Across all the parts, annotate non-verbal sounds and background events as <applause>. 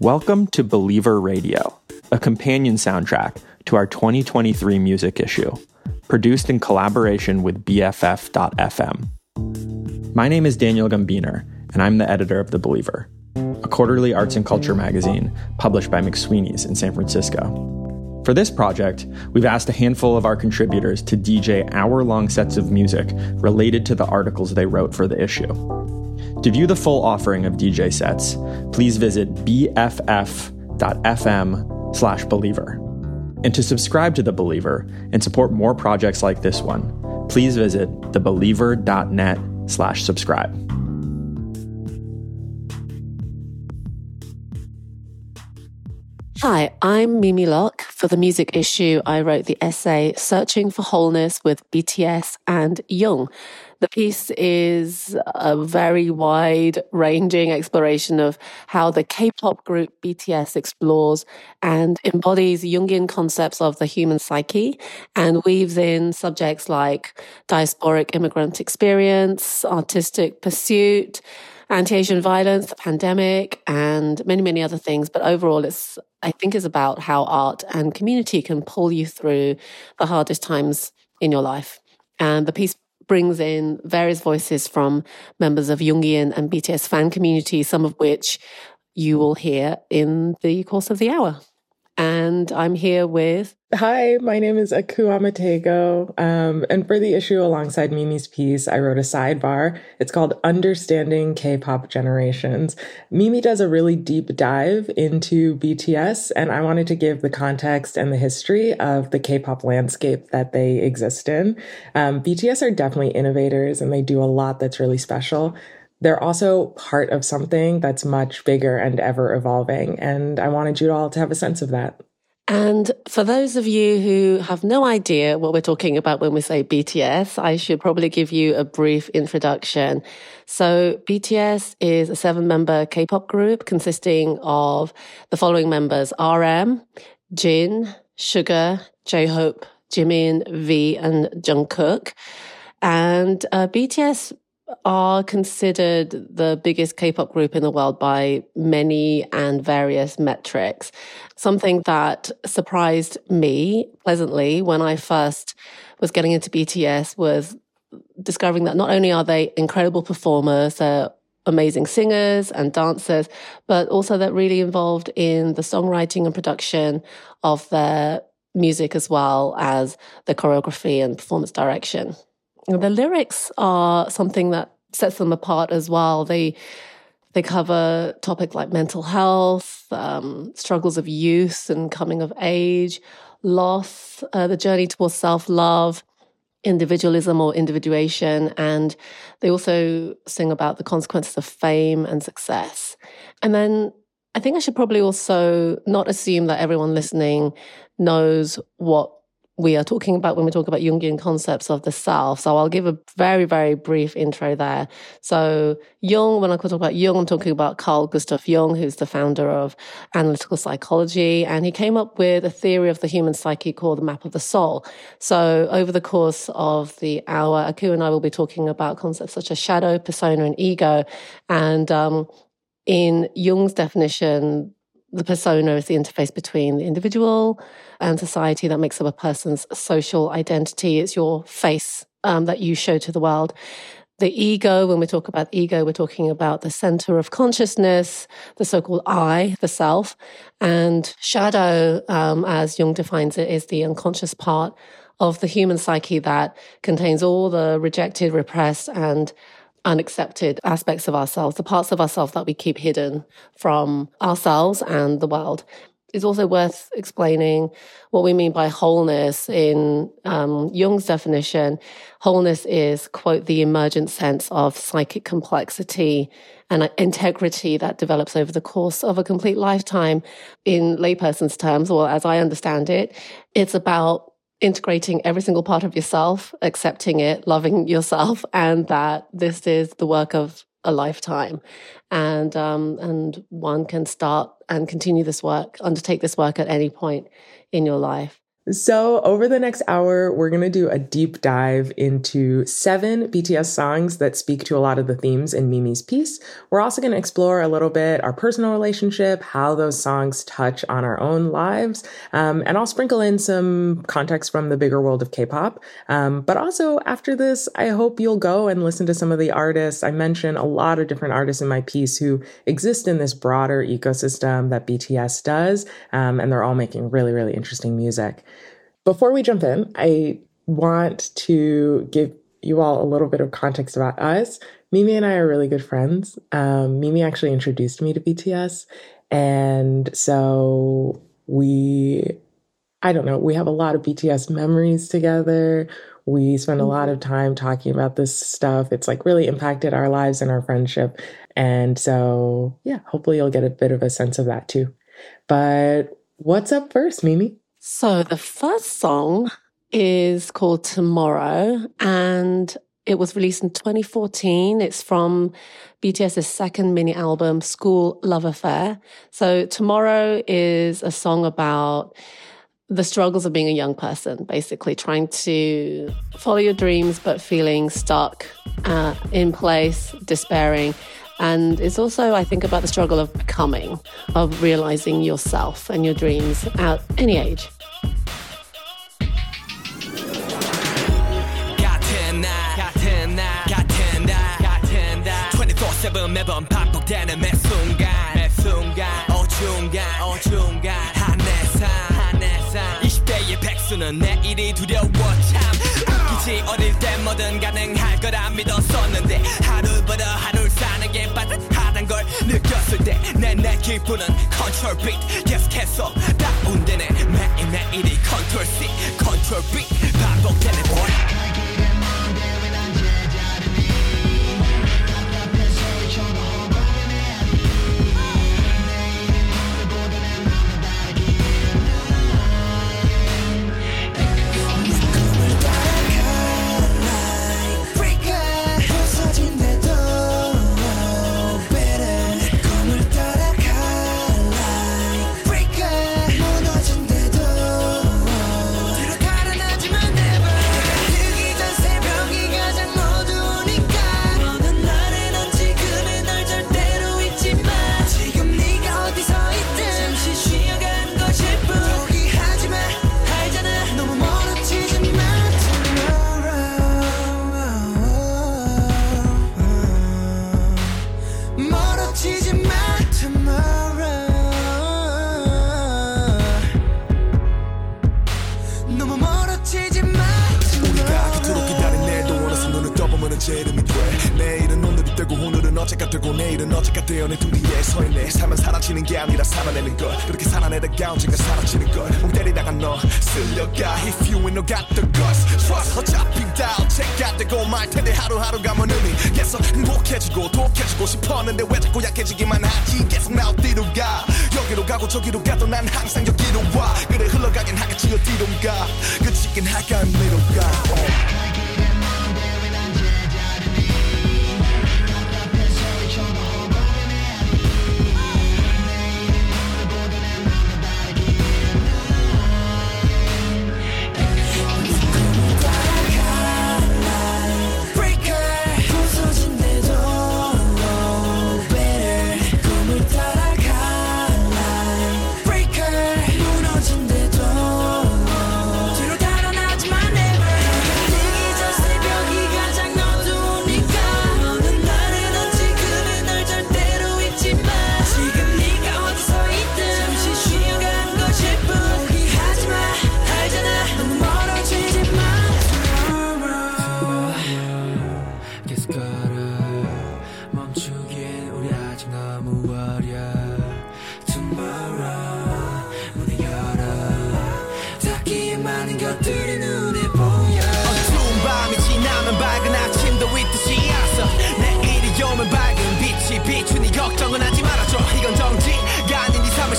Welcome to Believer Radio, a companion soundtrack to our 2023 music issue, produced in collaboration with BFF.FM. My name is Daniel Gumbiner, and I'm the editor of The Believer, a quarterly arts and culture magazine published by McSweeney's in San Francisco. For this project, we've asked a handful of our contributors to DJ hour long sets of music related to the articles they wrote for the issue. To view the full offering of DJ sets, please visit bff.fm slash believer. And to subscribe to The Believer and support more projects like this one, please visit thebeliever.net slash subscribe. Hi, I'm Mimi Lok. For the music issue, I wrote the essay Searching for Wholeness with BTS and Jung. The piece is a very wide ranging exploration of how the K-pop group BTS explores and embodies Jungian concepts of the human psyche and weaves in subjects like diasporic immigrant experience, artistic pursuit, anti-Asian violence, the pandemic, and many, many other things. But overall, it's, I think, is about how art and community can pull you through the hardest times in your life. And the piece brings in various voices from members of Jungian and BTS fan communities, some of which you will hear in the course of the hour and I'm here with. Hi, my name is Aku Ammah-Tagoe. Um, and for the issue alongside Mimi's piece, I wrote a sidebar. It's called Understanding K pop Generations. Mimi does a really deep dive into BTS, and I wanted to give the context and the history of the K pop landscape that they exist in. Um, BTS are definitely innovators and they do a lot that's really special they're also part of something that's much bigger and ever evolving. And I wanted you all to have a sense of that. And for those of you who have no idea what we're talking about when we say BTS, I should probably give you a brief introduction. So BTS is a seven member K-pop group consisting of the following members, RM, Jin, Suga, J-Hope, Jimin, V, and Jungkook. And uh, BTS are considered the biggest K-pop group in the world by many and various metrics. Something that surprised me pleasantly when I first was getting into BTS was discovering that not only are they incredible performers, they're amazing singers and dancers, but also they're really involved in the songwriting and production of their music as well as the choreography and performance direction. The lyrics are something that sets them apart as well. They they cover topics like mental health, um, struggles of youth and coming of age, loss, uh, the journey towards self love, individualism or individuation. And they also sing about the consequences of fame and success. And then I think I should probably also not assume that everyone listening knows what we are talking about when we talk about Jungian concepts of the self. So I'll give a very, very brief intro there. So Jung, when I talk about Jung, I'm talking about Carl Gustav Jung, who's the founder of analytical psychology. And he came up with a theory of the human psyche called the map of the soul. So over the course of the hour, Aku and I will be talking about concepts such as shadow, persona, and ego. And, um, in Jung's definition, the persona is the interface between the individual and society that makes up a person's social identity. It's your face um, that you show to the world. The ego, when we talk about ego, we're talking about the center of consciousness, the so-called I, the self. And shadow, um, as Jung defines it, is the unconscious part of the human psyche that contains all the rejected, repressed, and unaccepted aspects of ourselves, the parts of ourselves that we keep hidden from ourselves and the world. It's also worth explaining what we mean by wholeness in um, Jung's definition. Wholeness is, quote, the emergent sense of psychic complexity and integrity that develops over the course of a complete lifetime. In layperson's terms, or as I understand it, it's about integrating every single part of yourself, accepting it, loving yourself, <laughs> and that this is the work of a lifetime, and um, and one can start and continue this work, undertake this work at any point in your life. So, over the next hour, we're going to do a deep dive into seven BTS songs that speak to a lot of the themes in Mimi's piece. We're also going to explore a little bit our personal relationship, how those songs touch on our own lives, um, and I'll sprinkle in some context from the bigger world of K pop. Um, but also, after this, I hope you'll go and listen to some of the artists. I mention a lot of different artists in my piece who exist in this broader ecosystem that BTS does, um, and they're all making really, really interesting music. Before we jump in, I want to give you all a little bit of context about us. Mimi and I are really good friends. Um, Mimi actually introduced me to BTS. And so we, I don't know, we have a lot of BTS memories together. We spend a mm-hmm. lot of time talking about this stuff. It's like really impacted our lives and our friendship. And so, yeah, hopefully you'll get a bit of a sense of that too. But what's up first, Mimi? So the first song is called Tomorrow and it was released in 2014. It's from BTS's second mini album, Skool Luv Affair. So Tomorrow is a song about the struggles of being a young person, basically trying to follow your dreams, but feeling stuck uh, in place, despairing. And it's also, I think, about the struggle of becoming, of realizing yourself and your dreams at any age. 매번 반복되는 매 순간 매 순간 어중간 어중간. 한내산 한내산 20대의 백수는 내일이 두려워 참. 굳이 어릴 때 뭐든 가능할 거라 믿었었는데 하루보다 하루를 사는 게 빠듯하단 걸 느꼈을 때 내 내 기분은 컨트롤 빛 계속해서 다운되네. 매일매일이 컨트롤 C 컨트롤 B 반복되는 볼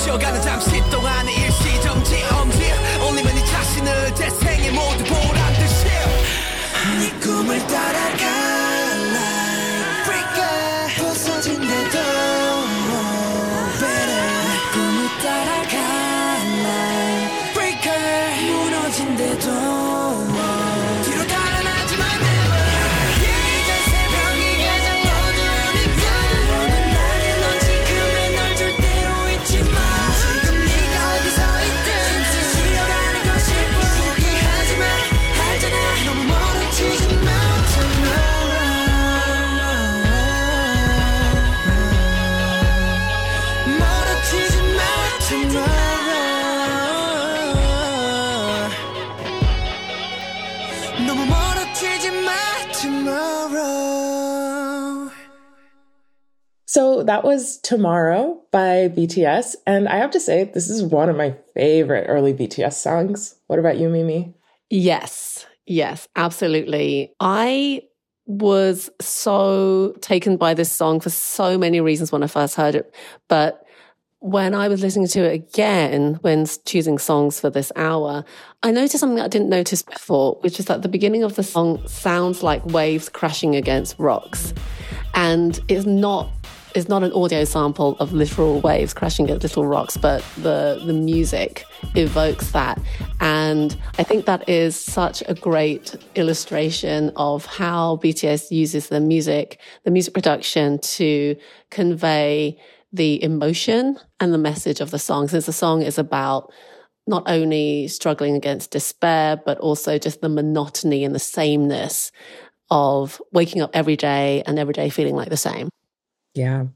쉬어가는 잠시 동안에 that was Tomorrow by BTS. And I have to say, this is one of my favorite early BTS songs. What about you, Mimi? Yes, yes, absolutely. I was so taken by this song for so many reasons when I first heard it. But when I was listening to it again, when choosing songs for this hour, I noticed something I didn't notice before, which is that the beginning of the song sounds like waves crashing against rocks. And it's not is not an audio sample of literal waves crashing against little rocks, but the the music evokes that. And I think that is such a great illustration of how BTS uses the music, the music production to convey the emotion and the message of the song. Since the song is about not only struggling against despair, but also just the monotony and the sameness of waking up every day and every day feeling like the same. Yeah.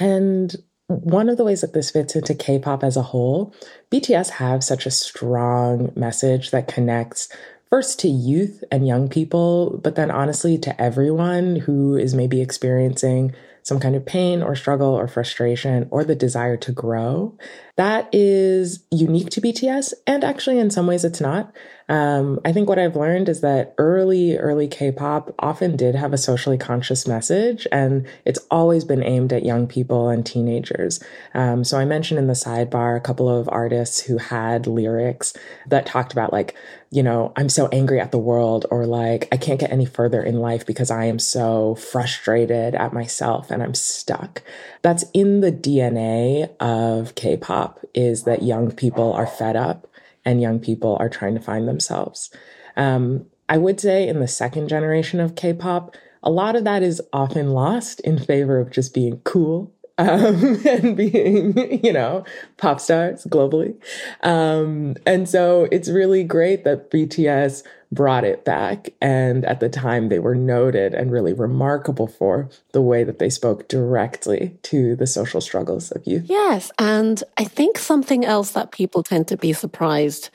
And one of the ways that this fits into K pop as a whole, BTS have such a strong message that connects first to youth and young people, but then honestly to everyone who is maybe experiencing some kind of pain or struggle or frustration or the desire to grow. That is unique to BTS. And actually, in some ways, it's not. Um, I think what I've learned is that early, early K pop often did have a socially conscious message, and it's always been aimed at young people and teenagers. Um, so I mentioned in the sidebar a couple of artists who had lyrics that talked about, like, you know, I'm so angry at the world, or like, I can't get any further in life because I am so frustrated at myself and I'm stuck. That's in the DNA of K pop, is that young people are fed up and young people are trying to find themselves. Um, I would say in the second generation of K pop, a lot of that is often lost in favor of just being cool <laughs> um, and being, you know, pop stars globally. Um, and so it's really great that BTS brought it back. And at the time, they were noted and really remarkable for the way that they spoke directly to the social struggles of youth. Yes. And I think something else that people tend to be surprised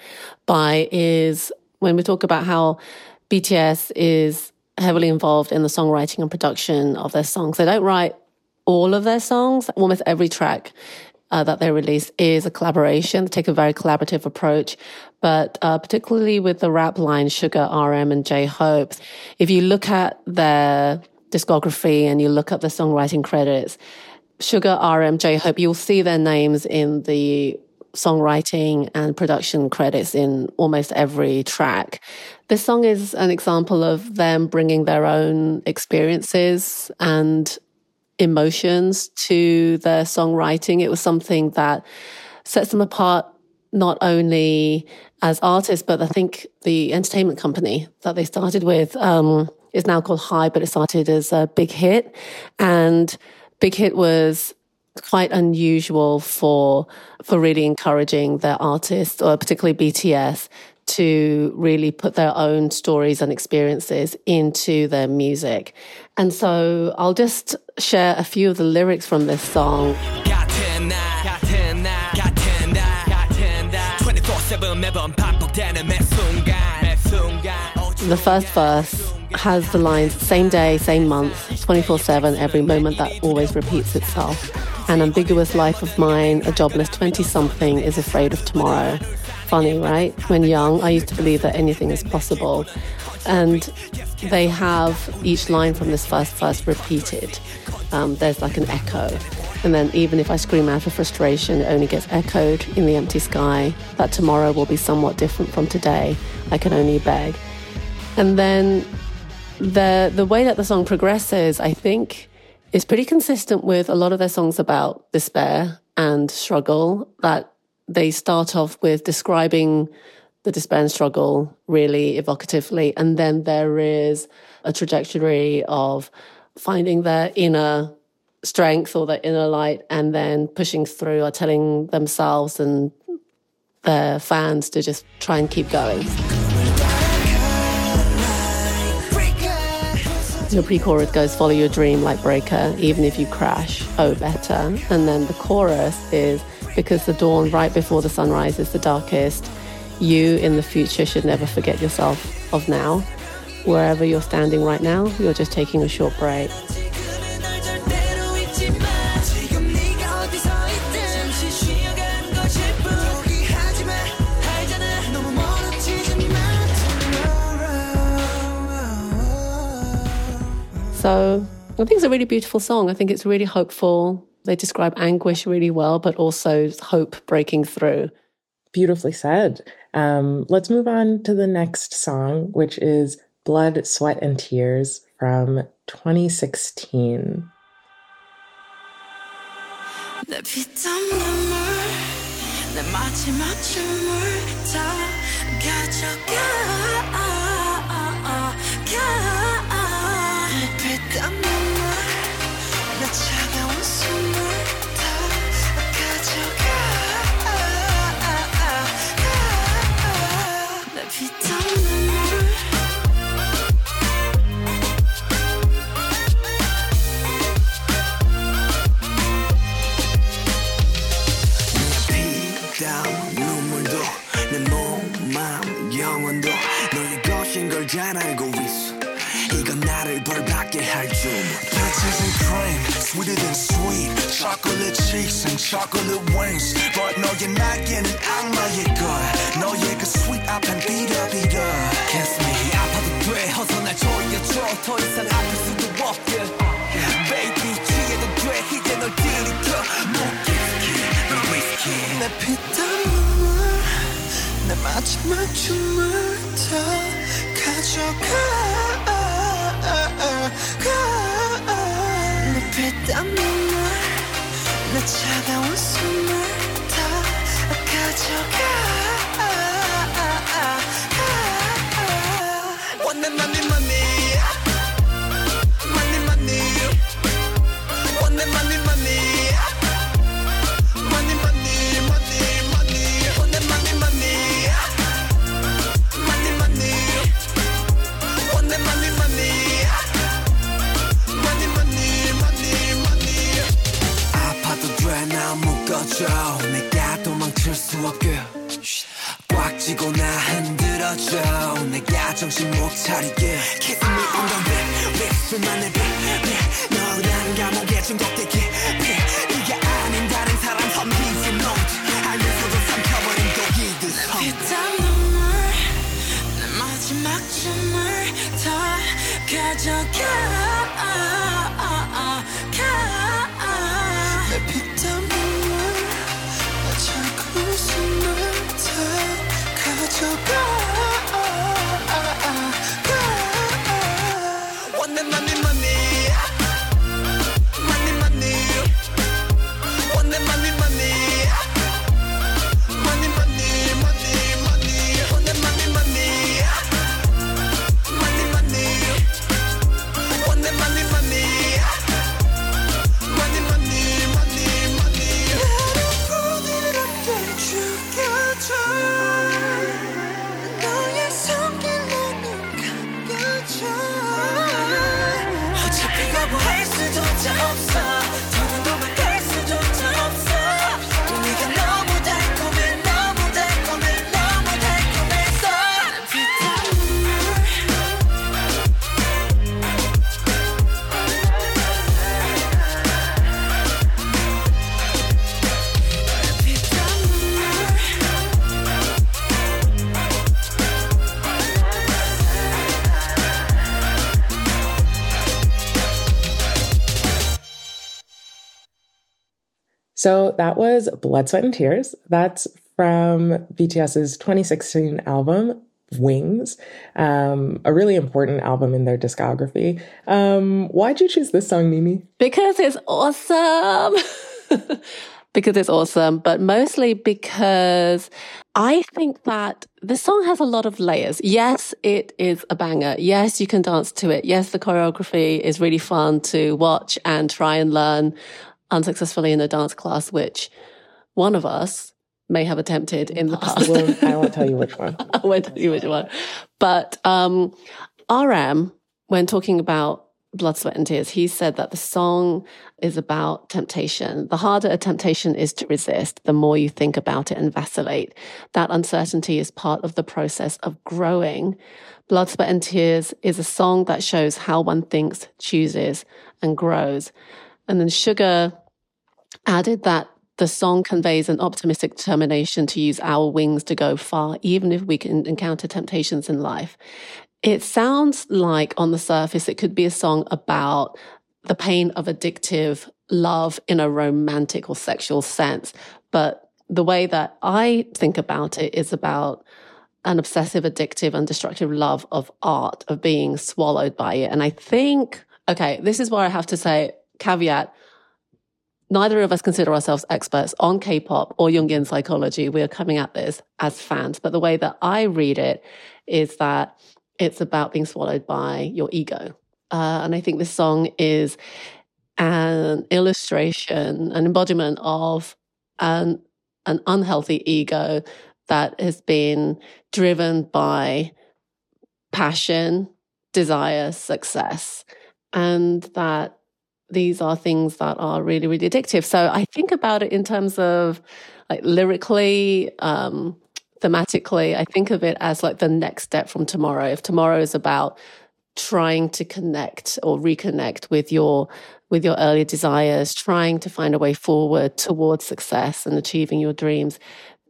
by is when we talk about how BTS is heavily involved in the songwriting and production of their songs. They don't write all of their songs, almost every track uh, that they release is a collaboration. They take a very collaborative approach, but uh, particularly with the rap line Suga RM, and J Hope, if you look at their discography and you look at the songwriting credits, Suga RM, J Hope, you'll see their names in the songwriting and production credits in almost every track. This song is an example of them bringing their own experiences and emotions to their songwriting. It was something that sets them apart not only as artists, but I think the entertainment company that they started with um, is now called HYBE, but it started as a Big Hit. And Big Hit was quite unusual for for really encouraging their artists, or particularly BTS, to really put their own stories and experiences into their music. And so I'll just share a few of the lyrics from this song. The first verse has the lines same day, same month, 24 7, every moment that always repeats itself. An ambiguous life of mine, a jobless 20 something is afraid of tomorrow funny, right? When young, I used to believe that anything is possible. And they have each line from this first verse repeated. Um, there's like an echo. And then even if I scream out of frustration, it only gets echoed in the empty sky. That tomorrow will be somewhat different from today. I can only beg. And then the the way that the song progresses, I think, is pretty consistent with a lot of their songs about despair and struggle. That they start off with describing the despair and struggle really evocatively. And then there is a trajectory of finding their inner strength or their inner light and then pushing through or telling themselves and their fans to just try and keep going. Your pre-chorus goes follow your dream like breaker, even if you crash, oh better. And then the chorus is because the dawn right before the sunrise is the darkest, you in the future should never forget yourself of now. Wherever you're standing right now, you're just taking a short break. So I think it's a really beautiful song. I think it's really hopeful. They describe anguish really well, but also hope breaking through. Beautifully said. Um, let's move on to the next song, which is Blood, Sweat, and Tears from 2016. 잘 알고 있어 이건 나를 벌받게 할줄 sweeter than sweet Chocolate cheeks and chocolate wings But 너의 날개는 악마의 걸 너의 그 sweet 앞엔 비려비려 Kiss me 아파도 돼 어서 날 조여줘 더 이상 아플 수도 없게 Baby 취해도 돼 이제 널 들이켜 목기스키 너 위스키 내 피땀 눈물 내 마지막 춤을 다 가져가 불땀이 날내 차가운 숨을 다 가져가 One and only money 묶어줘. 내가 도망칠 수 없게. 꽉 쥐고 나 흔들어줘. 내가 정신 못 차리게. Kiss me on the lip 립술만 내빛 너란 감옥에 중독되게 네가 아닌 다른 사람 섬기지 note 알면서도 삼켜버린 독이듯 피땀 눈물 내 마지막 춤을 다 가져가 가 So that was Blood, Sweat, and Tears. That's from BTS's 2016 album, Wings, um, a really important album in their discography. Um, why'd you choose this song, Mimi? Because it's awesome. <laughs> because it's awesome, but mostly because I think that the song has a lot of layers. Yes, it is a banger. Yes, you can dance to it. Yes, the choreography is really fun to watch and try and learn unsuccessfully in a dance class, which one of us may have attempted in the past. I won't, I won't tell you which one. <laughs> I won't tell you which one. But um, RM, when talking about Blood, Sweat, and Tears, he said that the song is about temptation. The harder a temptation is to resist, the more you think about it and vacillate. That uncertainty is part of the process of growing. Blood, Sweat, and Tears is a song that shows how one thinks, chooses, and grows. And then Suga added that the song conveys an optimistic determination to use our wings to go far, even if we can encounter temptations in life. It sounds like on the surface, it could be a song about the pain of addictive love in a romantic or sexual sense. But the way that I think about it is about an obsessive, addictive, and destructive love of art, of being swallowed by it. And I think, okay, this is where I have to say, caveat, neither of us consider ourselves experts on K-pop or Jungian psychology. We are coming at this as fans. But the way that I read it is that it's about being swallowed by your ego. Uh, and I think this song is an illustration, an embodiment of an, an unhealthy ego that has been driven by passion, desire, success, and that these are things that are really, really addictive. So I think about it in terms of like lyrically, um, thematically, I think of it as like the next step from tomorrow. If tomorrow is about trying to connect or reconnect with your with your earlier desires, trying to find a way forward towards success and achieving your dreams.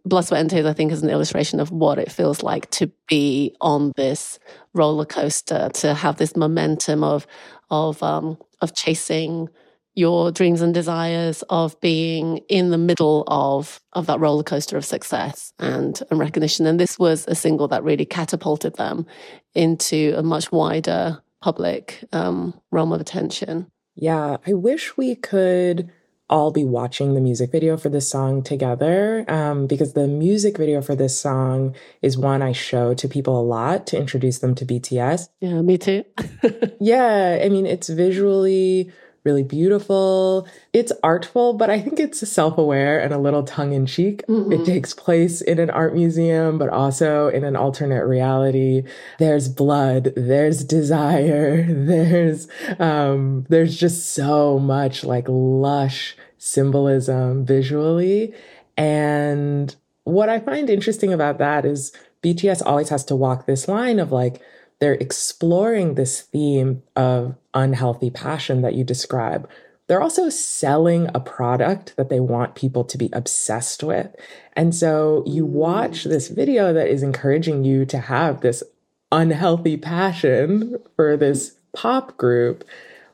Blood, Sweat, and Tears, I think, is an illustration of what it feels like to be on this roller coaster, to have this momentum of of um, of chasing your dreams and desires of being in the middle of of that roller coaster of success and, and recognition. And this was a single that really catapulted them into a much wider public um, realm of attention. Yeah, I wish we could all be watching the music video for this song together um, because the music video for this song is one I show to people a lot to introduce them to BTS. Yeah, me too. <laughs> yeah, I mean, it's visually really beautiful. It's artful, but I think it's self aware and a little tongue in cheek. Mm-hmm. It takes place in an art museum, but also in an alternate reality. There's blood, there's desire, <laughs> there's, um, there's just so much like lush symbolism visually. And what I find interesting about that is BTS always has to walk this line of like, they're exploring this theme of unhealthy passion that you describe. They're also selling a product that they want people to be obsessed with. And so you mm. watch this video that is encouraging you to have this unhealthy passion for this pop group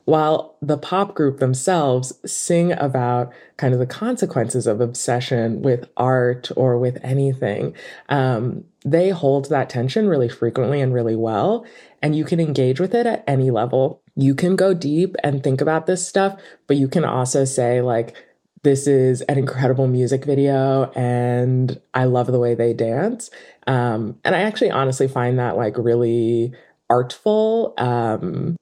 while the pop group themselves sing about kind of the consequences of obsession with art or with anything, um, they hold that tension really frequently and really well. And you can engage with it at any level. You can go deep and think about this stuff, but you can also say, like, this is an incredible music video and I love the way they dance. Um, and I actually honestly find that like really artful. Um,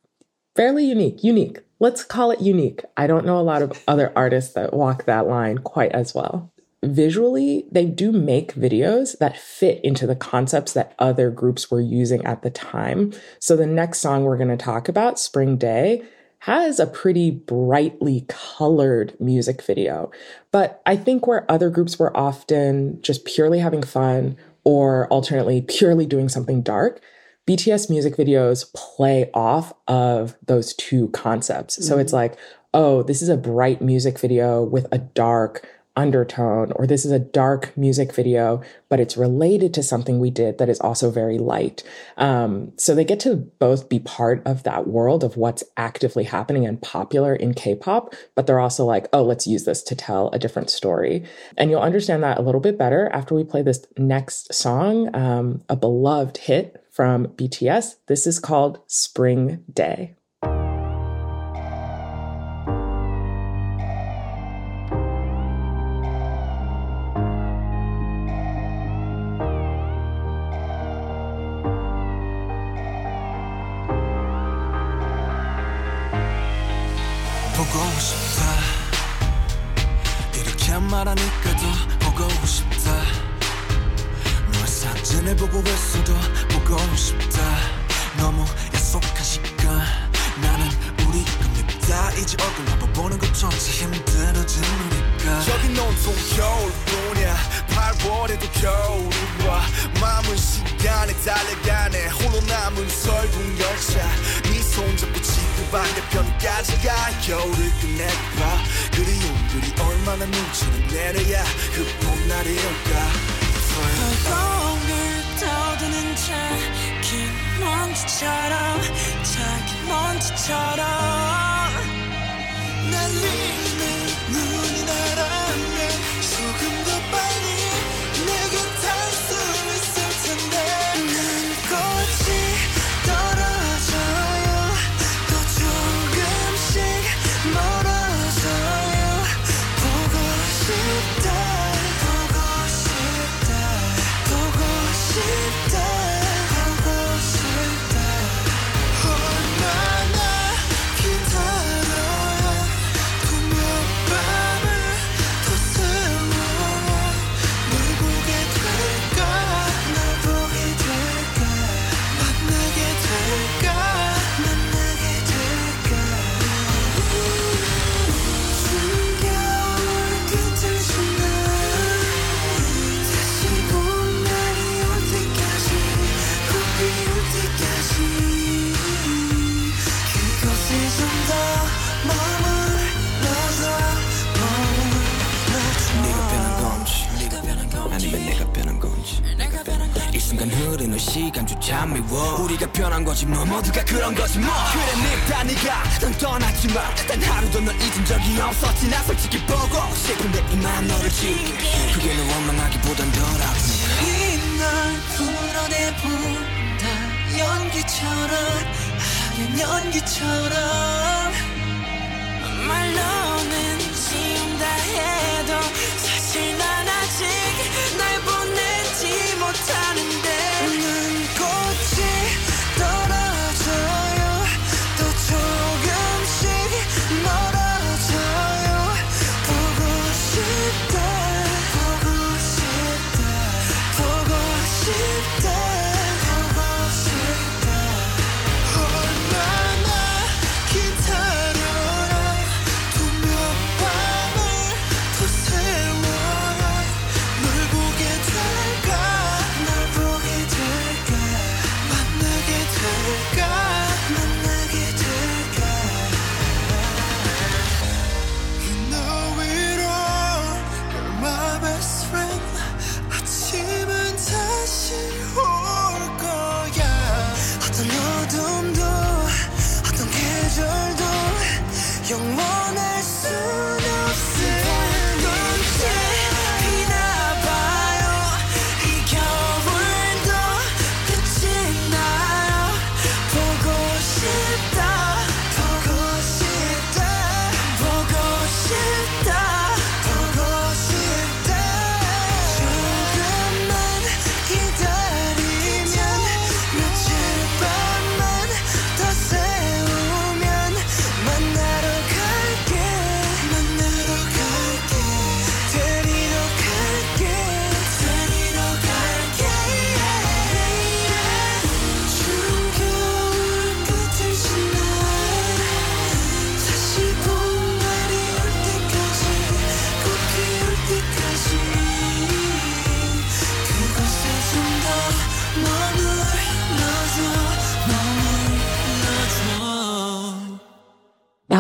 fairly unique, unique. Let's call it unique. I don't know a lot of other artists that walk that line quite as well. Visually, they do make videos that fit into the concepts that other groups were using at the time. So the next song we're going to talk about, Spring Day, has a pretty brightly colored music video. But I think where other groups were often just purely having fun or alternately <laughs> purely doing something dark, BTS music videos play off of those two concepts. Mm-hmm. So it's mm-hmm. like, oh, this is a bright music video with a dark undertone, or this is a dark music video, but it's related to something we did that is also very light. Um, so they get to both be part of that world of what's actively happening and popular in K pop, but they're also like, oh, let's use this to tell a different story. And you'll understand that a little bit better after we play this next song, um, a beloved hit from BTS. This is called Spring Day. 반대편까지 가 겨울을 끝내봐 그리움 그리 얼마나 눈치를 내려야 그 봄날이 올까 거울 떠드는 작은 먼지처럼 작은 먼지처럼. 날리 흐르는 시간조차 미워. 우리가 변한 거지 뭐. 모두가 그런 거지 뭐. 그래 닙다 네가 넌 떠났지만 단 하루도 널 잊은 적이 없었지. 나 솔직히 보고 싶은데 이만 너를 지우기 그게 널 원망하기보단 덜 아프니까 이날 풀어내본다. 연기처럼 하얀 연기처럼. 말로는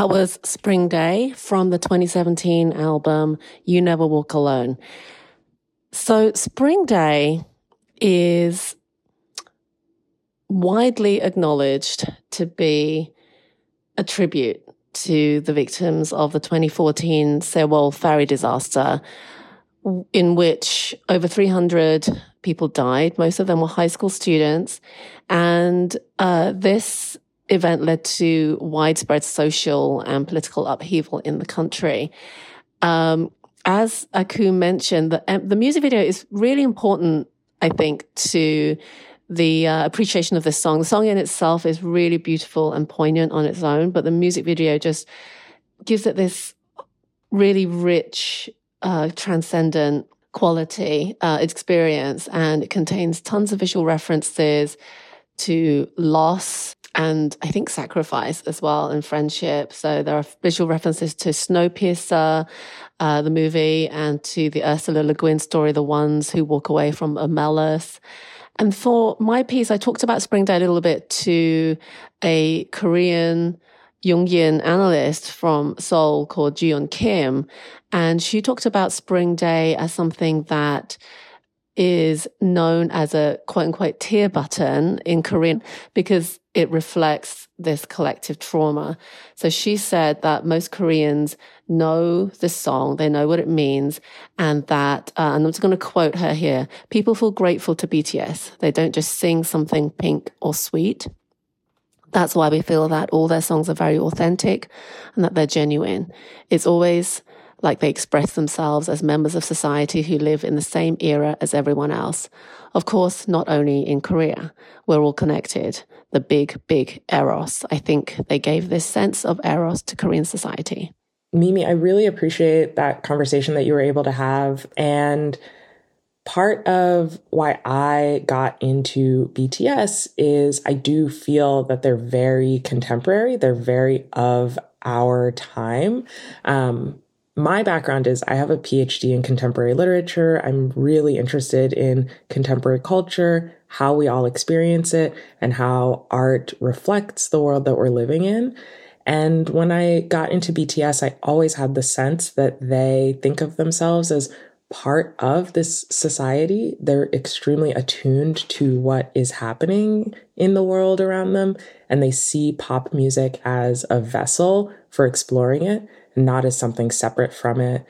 That was Spring Day from the 2017 album You Never Walk Alone. So, Spring Day is widely acknowledged to be a tribute to the victims of the 2014 Sewol ferry disaster, in which over 300 people died. Most of them were high school students. And uh, this event led to widespread social and political upheaval in the country. Um, as Aku mentioned, the, um, the music video is really important, I think, to the uh, appreciation of this song. The song in itself is really beautiful and poignant on its own, but the music video just gives it this really rich uh, transcendent quality, uh, experience, and it contains tons of visual references to loss and I think sacrifice as well and friendship. So there are visual references to Snowpiercer, uh, the movie, and to the Ursula Le Guin story, The Ones Who Walk Away from Omelas. And for my piece, I talked about Spring Day a little bit to a Korean Jungian analyst from Seoul called Jiyeon Kim. And she talked about Spring Day as something that is known as a quote unquote tear button in Korean because it reflects this collective trauma. So she said that most Koreans know this song, they know what it means, and that, uh, and I'm just going to quote her here people feel grateful to BTS. They don't just sing something pink or sweet. That's why we feel that all their songs are very authentic and that they're genuine. It's always like they express themselves as members of society who live in the same era as everyone else. Of course, not only in Korea, we're all connected. The big, big Eros. I think they gave this sense of Eros to Korean society. Mimi, I really appreciate that conversation that you were able to have. And part of why I got into BTS is I do feel that they're very contemporary. They're very of our time. Um, my background is I have a PhD in contemporary literature. I'm really interested in contemporary culture, how we all experience it, and how art reflects the world that we're living in. And when I got into BTS, I always had the sense that they think of themselves as part of this society. They're extremely attuned to what is happening in the world around them, and they see pop music as a vessel for exploring it not as something separate from it.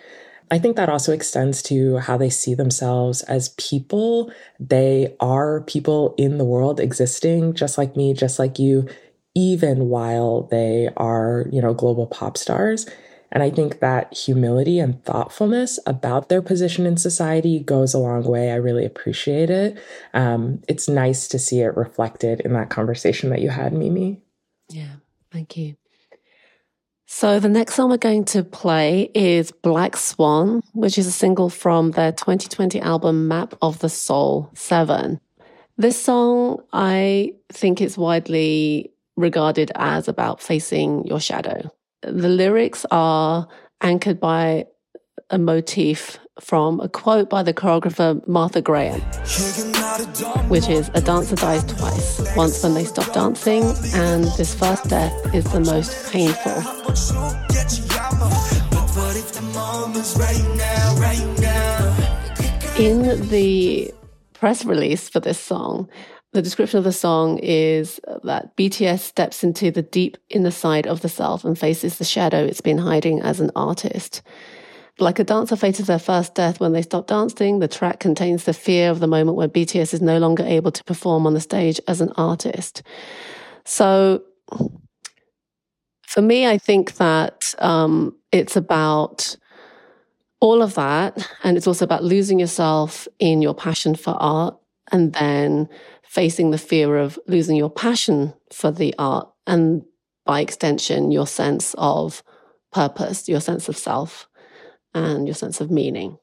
I think that also extends to how they see themselves as people. They are people in the world existing, just like me, just like you, even while they are, you know, global pop stars. And I think that humility and thoughtfulness about their position in society goes a long way. I really appreciate it. Um, it's nice to see it reflected in that conversation that you had, Mimi. Yeah, thank you. So the next song we're going to play is Black Swan, which is a single from their 2020 album Map of the Soul 7. This song, I think it's widely regarded as about facing your shadow. The lyrics are anchored by a motif from a quote by the choreographer Martha Graham, which is a dancer dies twice. Once when they stop dancing, and this first death is the most painful. In the press release for this song, the description of the song is that BTS steps into the deep inner side of the self and faces the shadow it's been hiding as an artist. Like a dancer faces their first death when they stop dancing, the track contains the fear of the moment when BTS is no longer able to perform on the stage as an artist. So, for me, I think that um, it's about all of that. And it's also about losing yourself in your passion for art and then facing the fear of losing your passion for the art and by extension, your sense of purpose, your sense of self and your sense of meaning.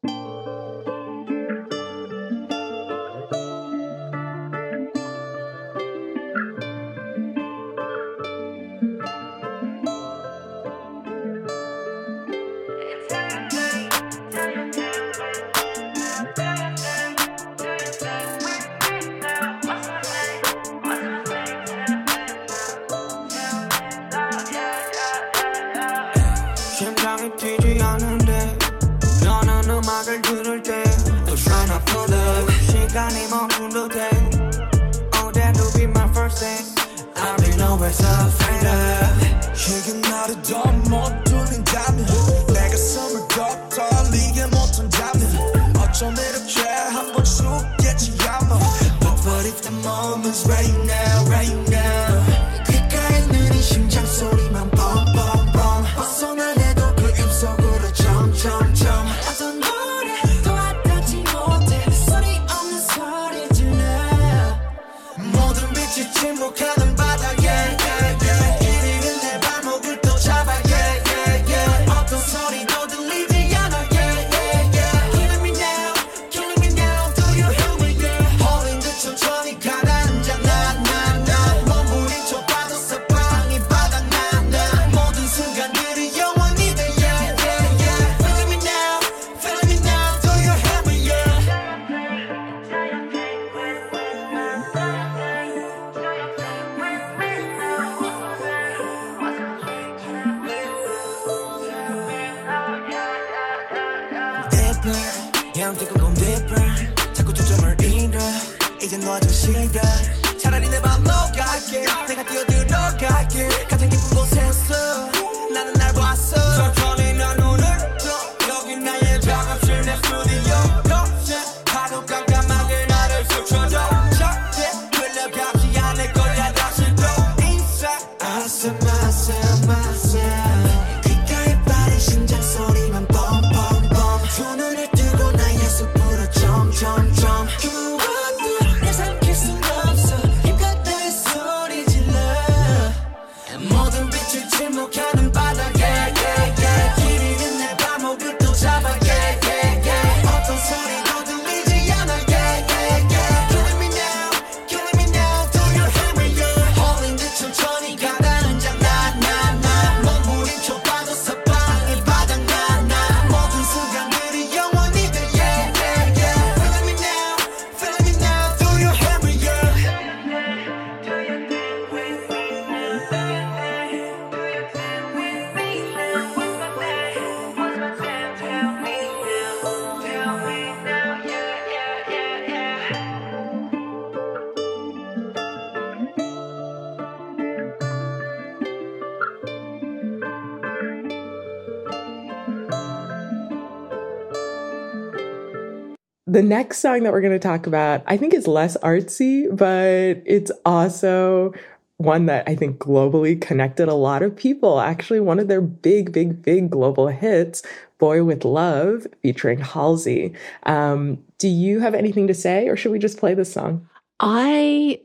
The next song that we're going to talk about, I think, is less artsy, but it's also one that I think globally connected a lot of people. Actually, one of their big, big, big global hits, Boy with Luv, featuring Halsey. Um, do you have anything to say, or should we just play this song? I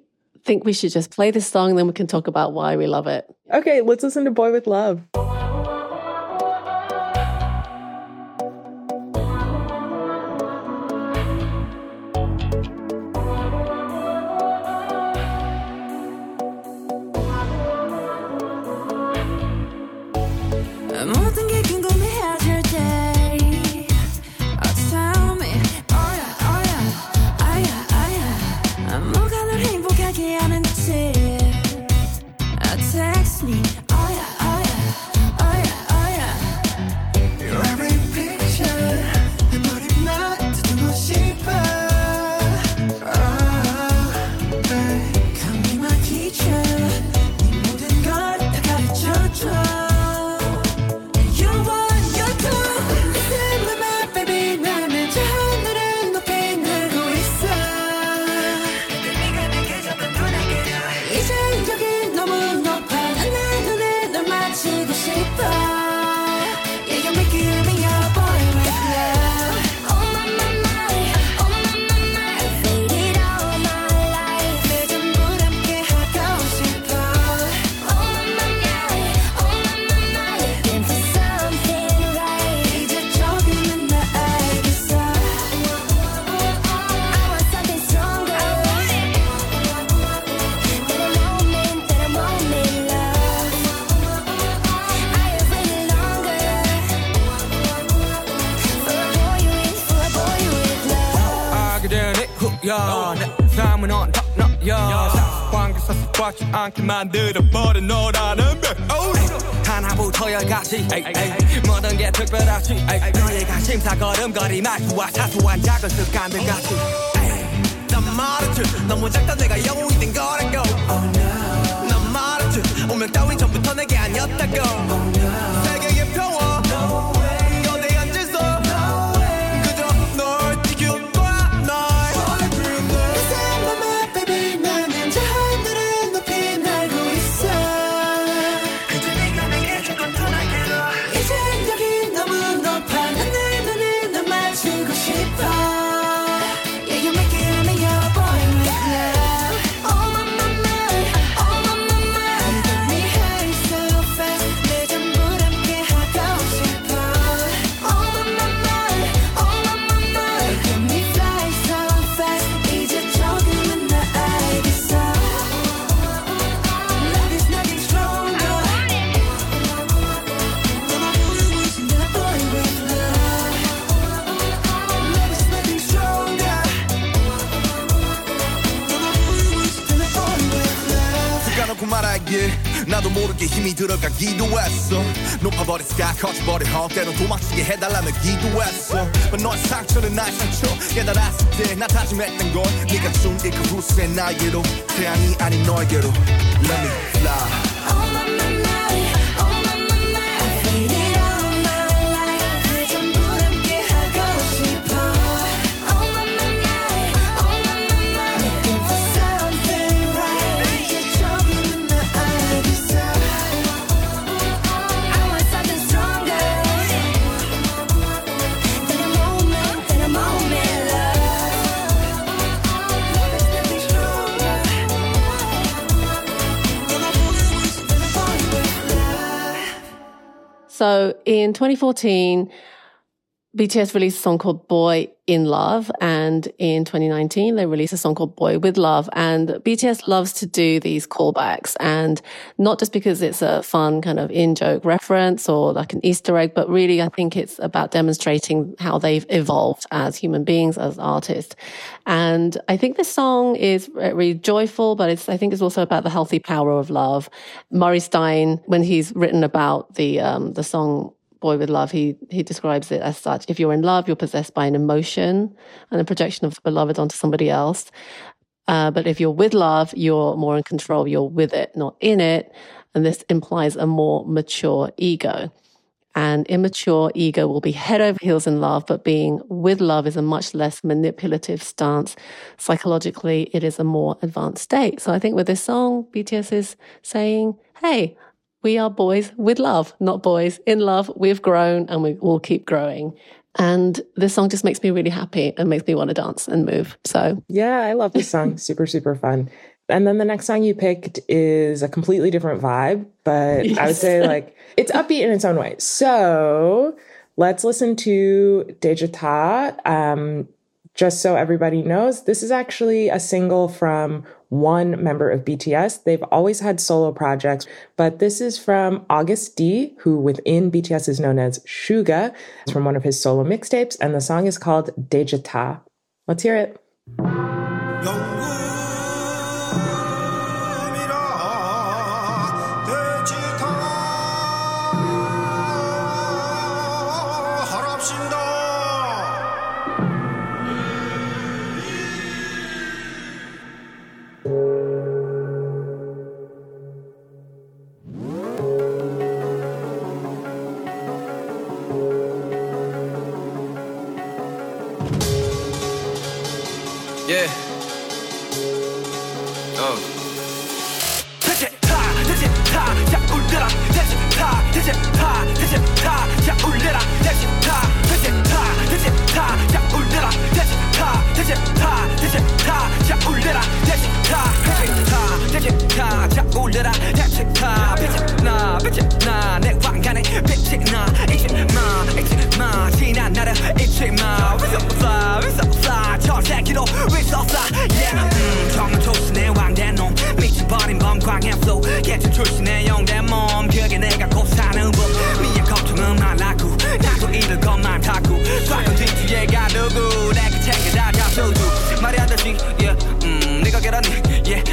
think we should just play this song, and then we can talk about why we love it. Okay, let's listen to Boy with Luv. 같게 만들어버린 너라는 백 하나부터 열까지. 모든 게 특별하지. 너희가 심사 걸음걸이 말투와 사소한 작은 습관들 같이. 난 말했지. 너무 작다 내가 영웅이 된 거라고. Oh, no. 난 말했지. 운명 따윈 전부터 내게 아니었다고. Oh 힘이 들어가 기도 했어. 높아버린 스카 커져버린 헉 때론 도망치게 해달라며 기도했어. But 너의 상처는 나의 상처. 깨달았을 때 나 다짐했던 건 네가 준게 그 후세 나에게로. 태양이 아닌 너에게로. Let me fly in 2014, BTS released a song called Boy in Luv. And in 2019, they released a song called Boy with Luv. And BTS loves to do these callbacks and not just because it's a fun kind of in joke reference or like an Easter egg, but really I think it's about demonstrating how they've evolved as human beings, as artists. And I think this song is really joyful, but it's, I think it's also about the healthy power of love. Murray Stein, when he's written about the, um, the song Boy with Luv, he, he describes it as such. If you're in love, you're possessed by an emotion and a projection of beloved onto somebody else. Uh, but if you're with love, you're more in control. You're with it, not in it. And this implies a more mature ego. And immature ego will be head over heels in love, but being with love is a much less manipulative stance. Psychologically, it is a more advanced state. So I think with this song, BTS is saying, hey, we are boys with love, not boys in love. We've grown and we will keep growing. And this song just makes me really happy and makes me want to dance and move. So Yeah, I love this song. <laughs> super, super fun. And then the next song you picked is a completely different vibe, but I would say <laughs> like it's upbeat in its own way. So let's listen to Daechwita. Um, just so everybody knows, this is actually a single from one member of BTS. They've always had solo projects, but this is from Agust D, who within BTS is known as Suga. It's from one of his solo mixtapes, and the song is called Daechwita. Let's hear it. 개천 출신의 영대 몸. 그게 내가 곧 사는 법. 미의 걱정은 말라고. 나도 잃을 것만 타고. 좌건 뒤뒤에가 누구 내가 챙겨다 잡수주 말이 안 되지. yeah 음 네가 계란이. <laughs> yeah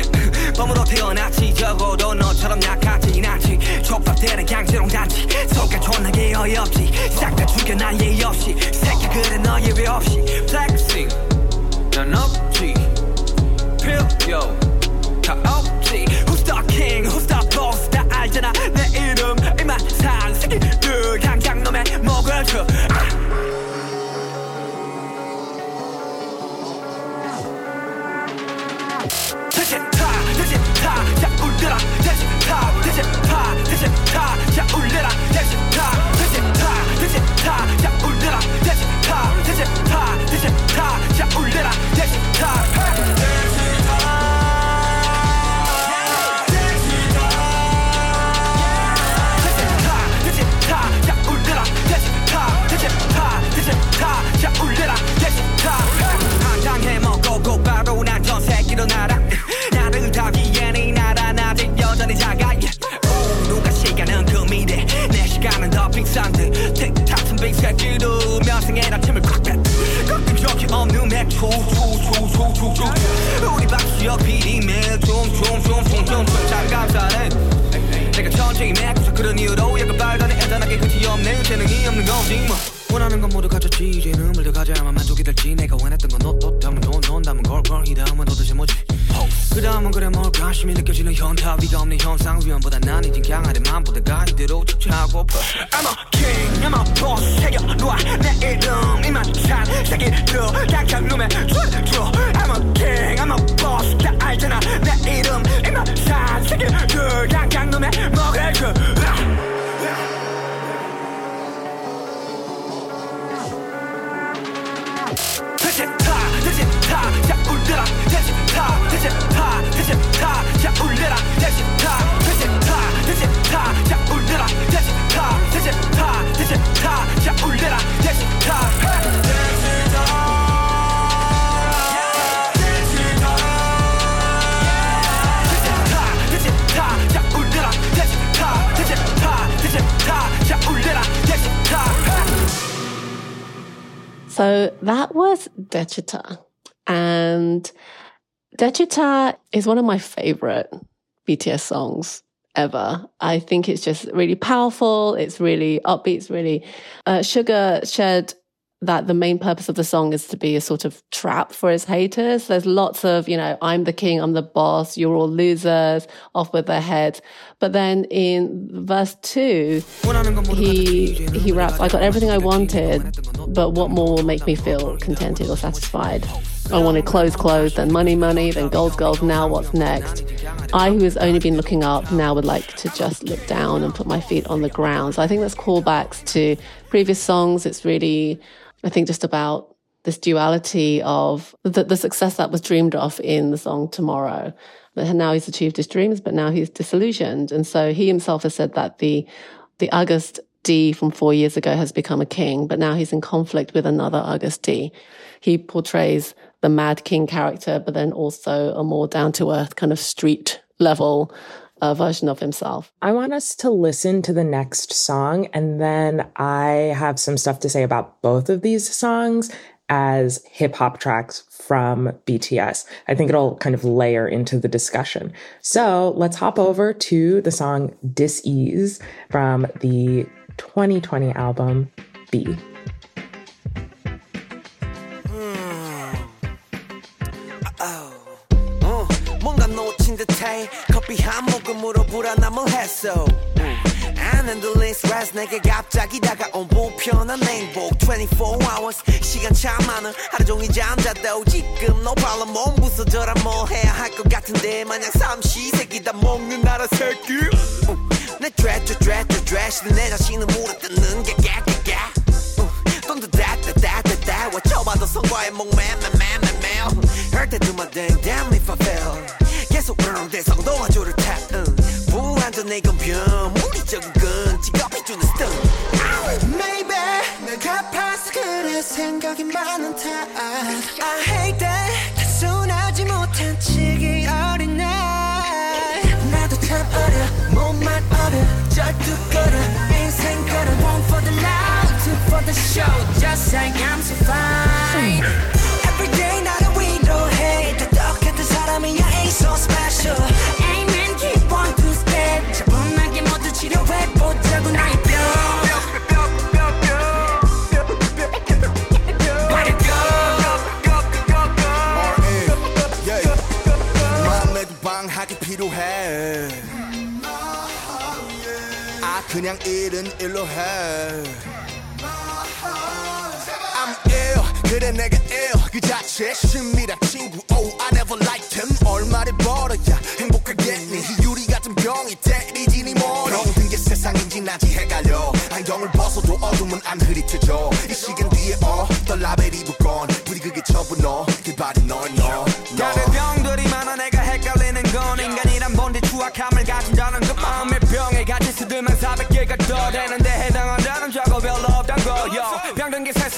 범으로 태어났지. 적어도 너처럼 약하진 않지. 촉박되는 강제롱 단지. 속가 존나게 어이없지. 싹 다 죽여 난 예의 없이. 새끼 그래 너 예외 없이. 난 없지 필 야 올려라. 대신 타 대신 타 대신 타. 틱탁은 빅새끼도 면상에다 침을 콱 뱉. 꺾인 적이 없는 맥주 우리 박수혁 비리며 좀좀좀좀좀좀 참 감사해 전쟁이 맺고서 그런 이유로 약간 발단에 애단하게 끝이 없네 재능이 없는 거지 뭐 원하는 건 모두 갖췄지 이제는 물더 가져야만 만족이 될지 내가 원했던 건너또 논다면 걸걸 이 다음은 도대체 뭐지 그 다음은 그래 뭘 관심이 느껴지는 현타 위가 없는 현상 위험보다 난 이젠 강하대 맘보다가 이대로 축제하고 I'm a king I'm a boss 새겨놓아 내 이름 이만 산 새끼들 당장 놈에 줘 I'm a king I'm a boss 다 알잖아. 내 이름 이만 산 새끼들 당장 놈에 먹을 그 So that was Daechwita. And Daechwita is one of my favorite BTS songs ever. I think it's just really powerful. It's really upbeat. It's really, uh, Suga shared that the main purpose of the song is to be a sort of trap for his haters. There's lots of, you know, I'm the king, I'm the boss, you're all losers, off with their heads. But then in verse two, he he raps, I got everything I wanted, but what more will make me feel contented or satisfied? I wanted clothes, clothes, then money, money, then gold, gold. Now what's next? I, who has only been looking up, now would like to just look down and put my feet on the ground. So I think that's callbacks to previous songs. It's really, I think, just about this duality of the, the success that was dreamed of in the song Tomorrow. That now he's achieved his dreams, but now he's disillusioned. And so he himself has said that the, the Agust D from four years ago has become a king, but now he's in conflict with another Agust D. He portrays the Mad King character, but then also a more down to earth kind of street level uh, version of himself. I want us to listen to the next song, and then I have some stuff to say about both of these songs as hip hop tracks from BTS. I think it'll kind of layer into the discussion. So let's hop over to the song Dis-Ease from the 2020 album BE. 커피 한 모금으로 불안함을 했어. And endless stress 내게 갑자기 다가온 불편한 행복. 24 hours 시간 참 많아 하루 종일 잠자도 지금 no problem 몸 부서져라 뭐 해야 할 것 같은데. 마냥 삼시세끼 다 먹는 나라 새끼. 음, 내 드레드 드레드 드레시는 내 자신을 물어 뜯는 게 깨깨깨 돈도 다다다다다 외쳐봐도 성과에 목매매매매매. Heard that do my thing damn if I fail 계속 그러는 대상 도와줘를 타 응. 불안전 내건 병 무리적인 건 직업이 주는 스턴. Maybe 내가 파서 그래 생각이 많은 탓. I hate that 단순하지 못한 치기 어린 날. 나도 참 어려 몸만 어려 절뚝거려. 인생 걸어 One for the love, two for the show. Just like I'm so fine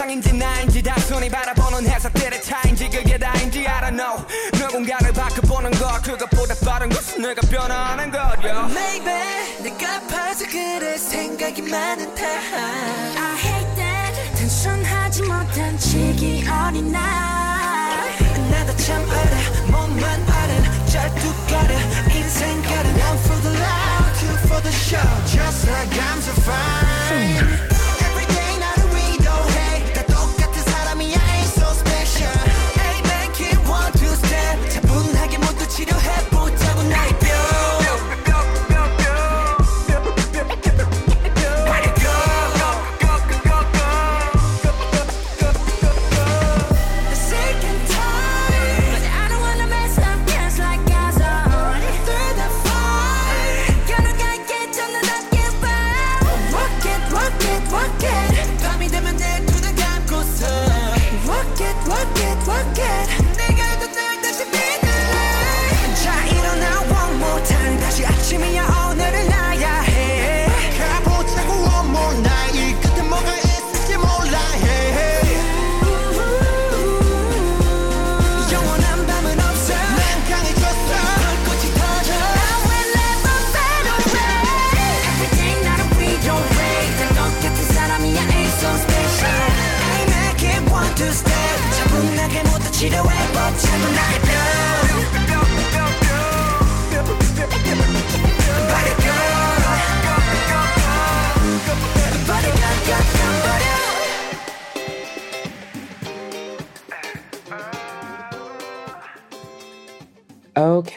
상인지 나인지 단순히 바라보는 해석들의 차인지 그게 다인지 I don't know 누군가를 바꿔보는 것 그것보다 빠른 것은 내가 변화하는 거요 Maybe 내가 봐서 그래 생각이 많은 탓 I hate that 단순하지 못한 치기 어린 날 나도 참 어려 몸만 어른 절뚝거려 인생 걸어 One for the love, two for the special just like I'm so fine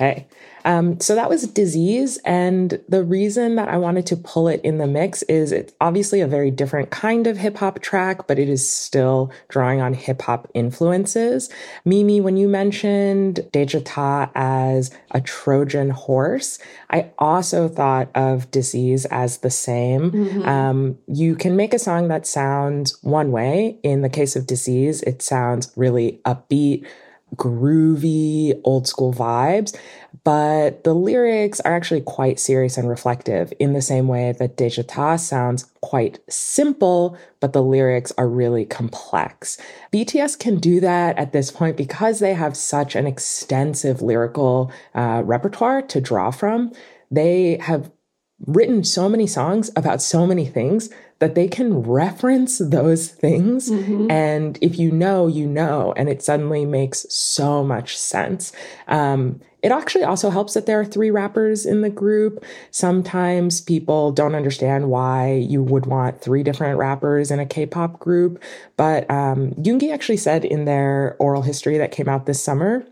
Okay. Um, so that was Dis-ease. And the reason that I wanted to pull it in the mix is it's obviously a very different kind of hip hop track, but it is still drawing on hip hop influences. Mimi, when you mentioned Daechwita as a Trojan horse, I also thought of Dis-ease as the same. Um, you can make a song that sounds one way. In the case of Dis-ease, it sounds really upbeat groovy, old school vibes, but the lyrics are actually quite serious and reflective in the same way that Daechwita sounds quite simple, but the lyrics are really complex. BTS can do that at this point because they have such an extensive lyrical uh, repertoire to draw from. They have written so many songs about so many things that they can reference those things. And if you know, you know, and it suddenly makes so much sense. Um, it actually also helps that there are three rappers in the group. Sometimes people don't understand why you would want three different rappers in a K-pop group. But um, Yoongi actually said in their oral history that came out this summer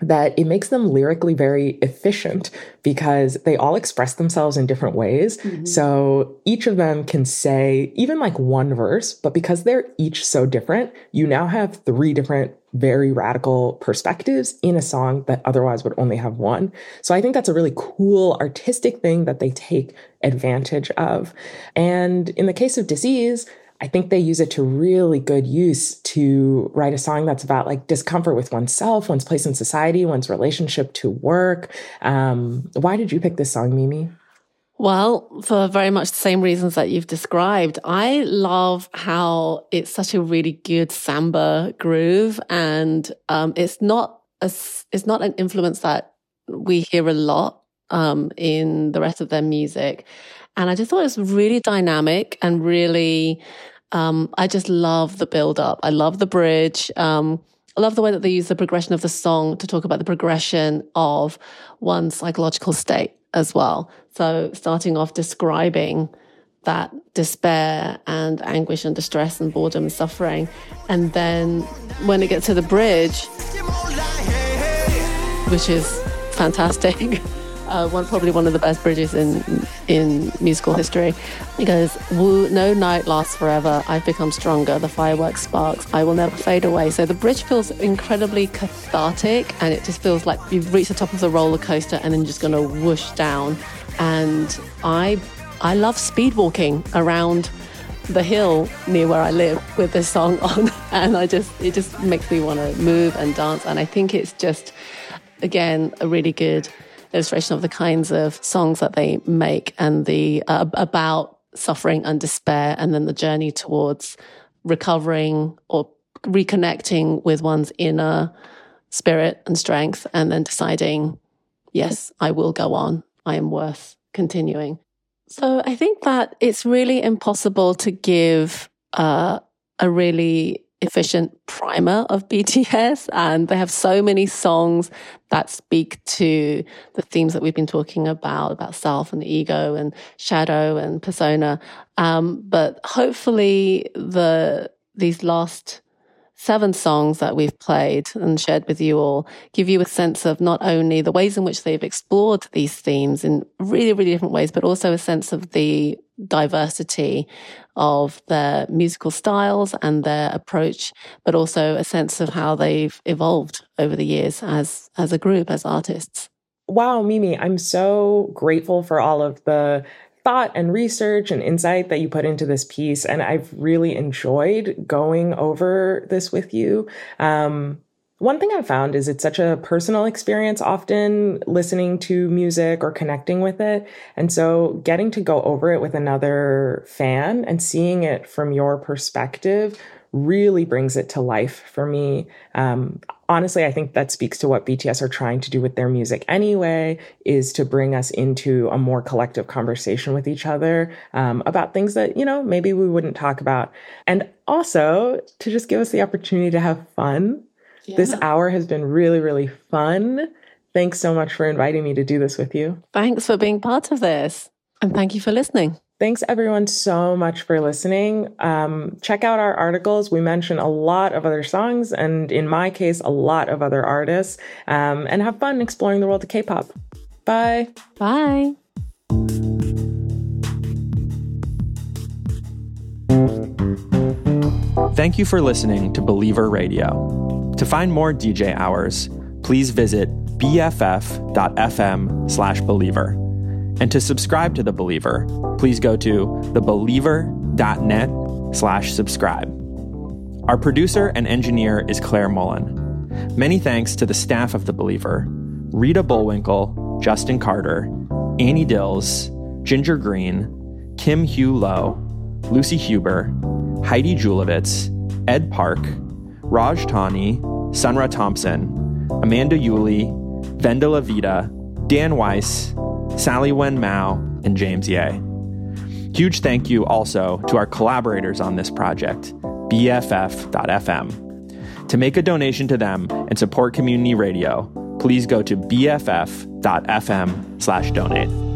that it makes them lyrically very efficient because they all express themselves in different ways. Mm-hmm. So each of them can say even like one verse, but because they're each so different, you now have three different very radical perspectives in a song that otherwise would only have one. So I think that's a really cool artistic thing that they take advantage of. And in the case of Dis-ease, I think they use it to really good use to write a song that's about like discomfort with oneself, one's place in society, one's relationship to work. Um, why did you pick this song, Mimi? Well, for very much the same reasons that you've described. I love how it's such a really good samba groove and um, it's not a, it's not an influence that we hear a lot um, in the rest of their music. And I just thought it was really dynamic and really, um, I just love the build up. I love the bridge. Um, I love the way that they use the progression of the song to talk about the progression of one's psychological state as well. So starting off describing that despair and anguish and distress and boredom and suffering. And then when it gets to the bridge, which is fantastic. <laughs> Uh, one probably one of the best bridges in in musical history. It goes, "Woo, no night lasts forever. I've become stronger. The fireworks sparks. I will never fade away." So the bridge feels incredibly cathartic, and it just feels like you've reached the top of the roller coaster, and then just going to whoosh down. And I I love speed walking around the hill near where I live with this song <laughs> on, and I just it just makes me want to move and dance. And I think it's just again a really good illustration of the kinds of songs that they make and the uh, about suffering and despair, and then the journey towards recovering or reconnecting with one's inner spirit and strength, and then deciding, yes, I will go on. I am worth continuing. So I think that it's really impossible to give uh, a really efficient primer of BTS. And they have so many songs that speak to the themes that we've been talking about, about self and ego and shadow and persona. Um, but hopefully the, these last seven songs that we've played and shared with you all give you a sense of not only the ways in which they've explored these themes in really, really different ways, but also a sense of the diversity of their musical styles and their approach, but also a sense of how they've evolved over the years as, as a group, as artists. Wow, Mimi, I'm so grateful for all of the thought and research and insight that you put into this piece. And I've really enjoyed going over this with you. Um, one thing I've found is it's such a personal experience, often listening to music or connecting with it. And so getting to go over it with another fan and seeing it from your perspective really brings it to life for me. Um, honestly, I think that speaks to what BTS are trying to do with their music anyway, is to bring us into a more collective conversation with each other um, about things that, you know, maybe we wouldn't talk about. And also to just give us the opportunity to have fun. Yeah. This hour has been really, really fun. Thanks so much for inviting me to do this with you. Thanks for being part of this. And thank you for listening. Thanks everyone so much for listening. Um, check out our articles. We mention a lot of other songs and in my case, a lot of other artists um, and have fun exploring the world of K-pop. Bye. Bye. Thank you for listening to Believer Radio. To find more DJ hours, please visit bff.fm slash believer. And to subscribe to The Believer, please go to thebeliever.net slash subscribe. Our producer and engineer is Claire Mullen. Many thanks to the staff of The Believer, Rita Bullwinkle, Justin Carter, Annie Dills, Ginger Green, Kim Hugh Lowe, Lucy Huber, Heidi Julavits, Ed Park, Raj Tani, Sunra Thompson, Amanda Uhle, Vendela Vida, Dan Weiss, Sally Wen Mao, and James Ye. Huge thank you also to our collaborators on this project, BFF.FM. To make a donation to them and support community radio, please go to bff.fm slash donate.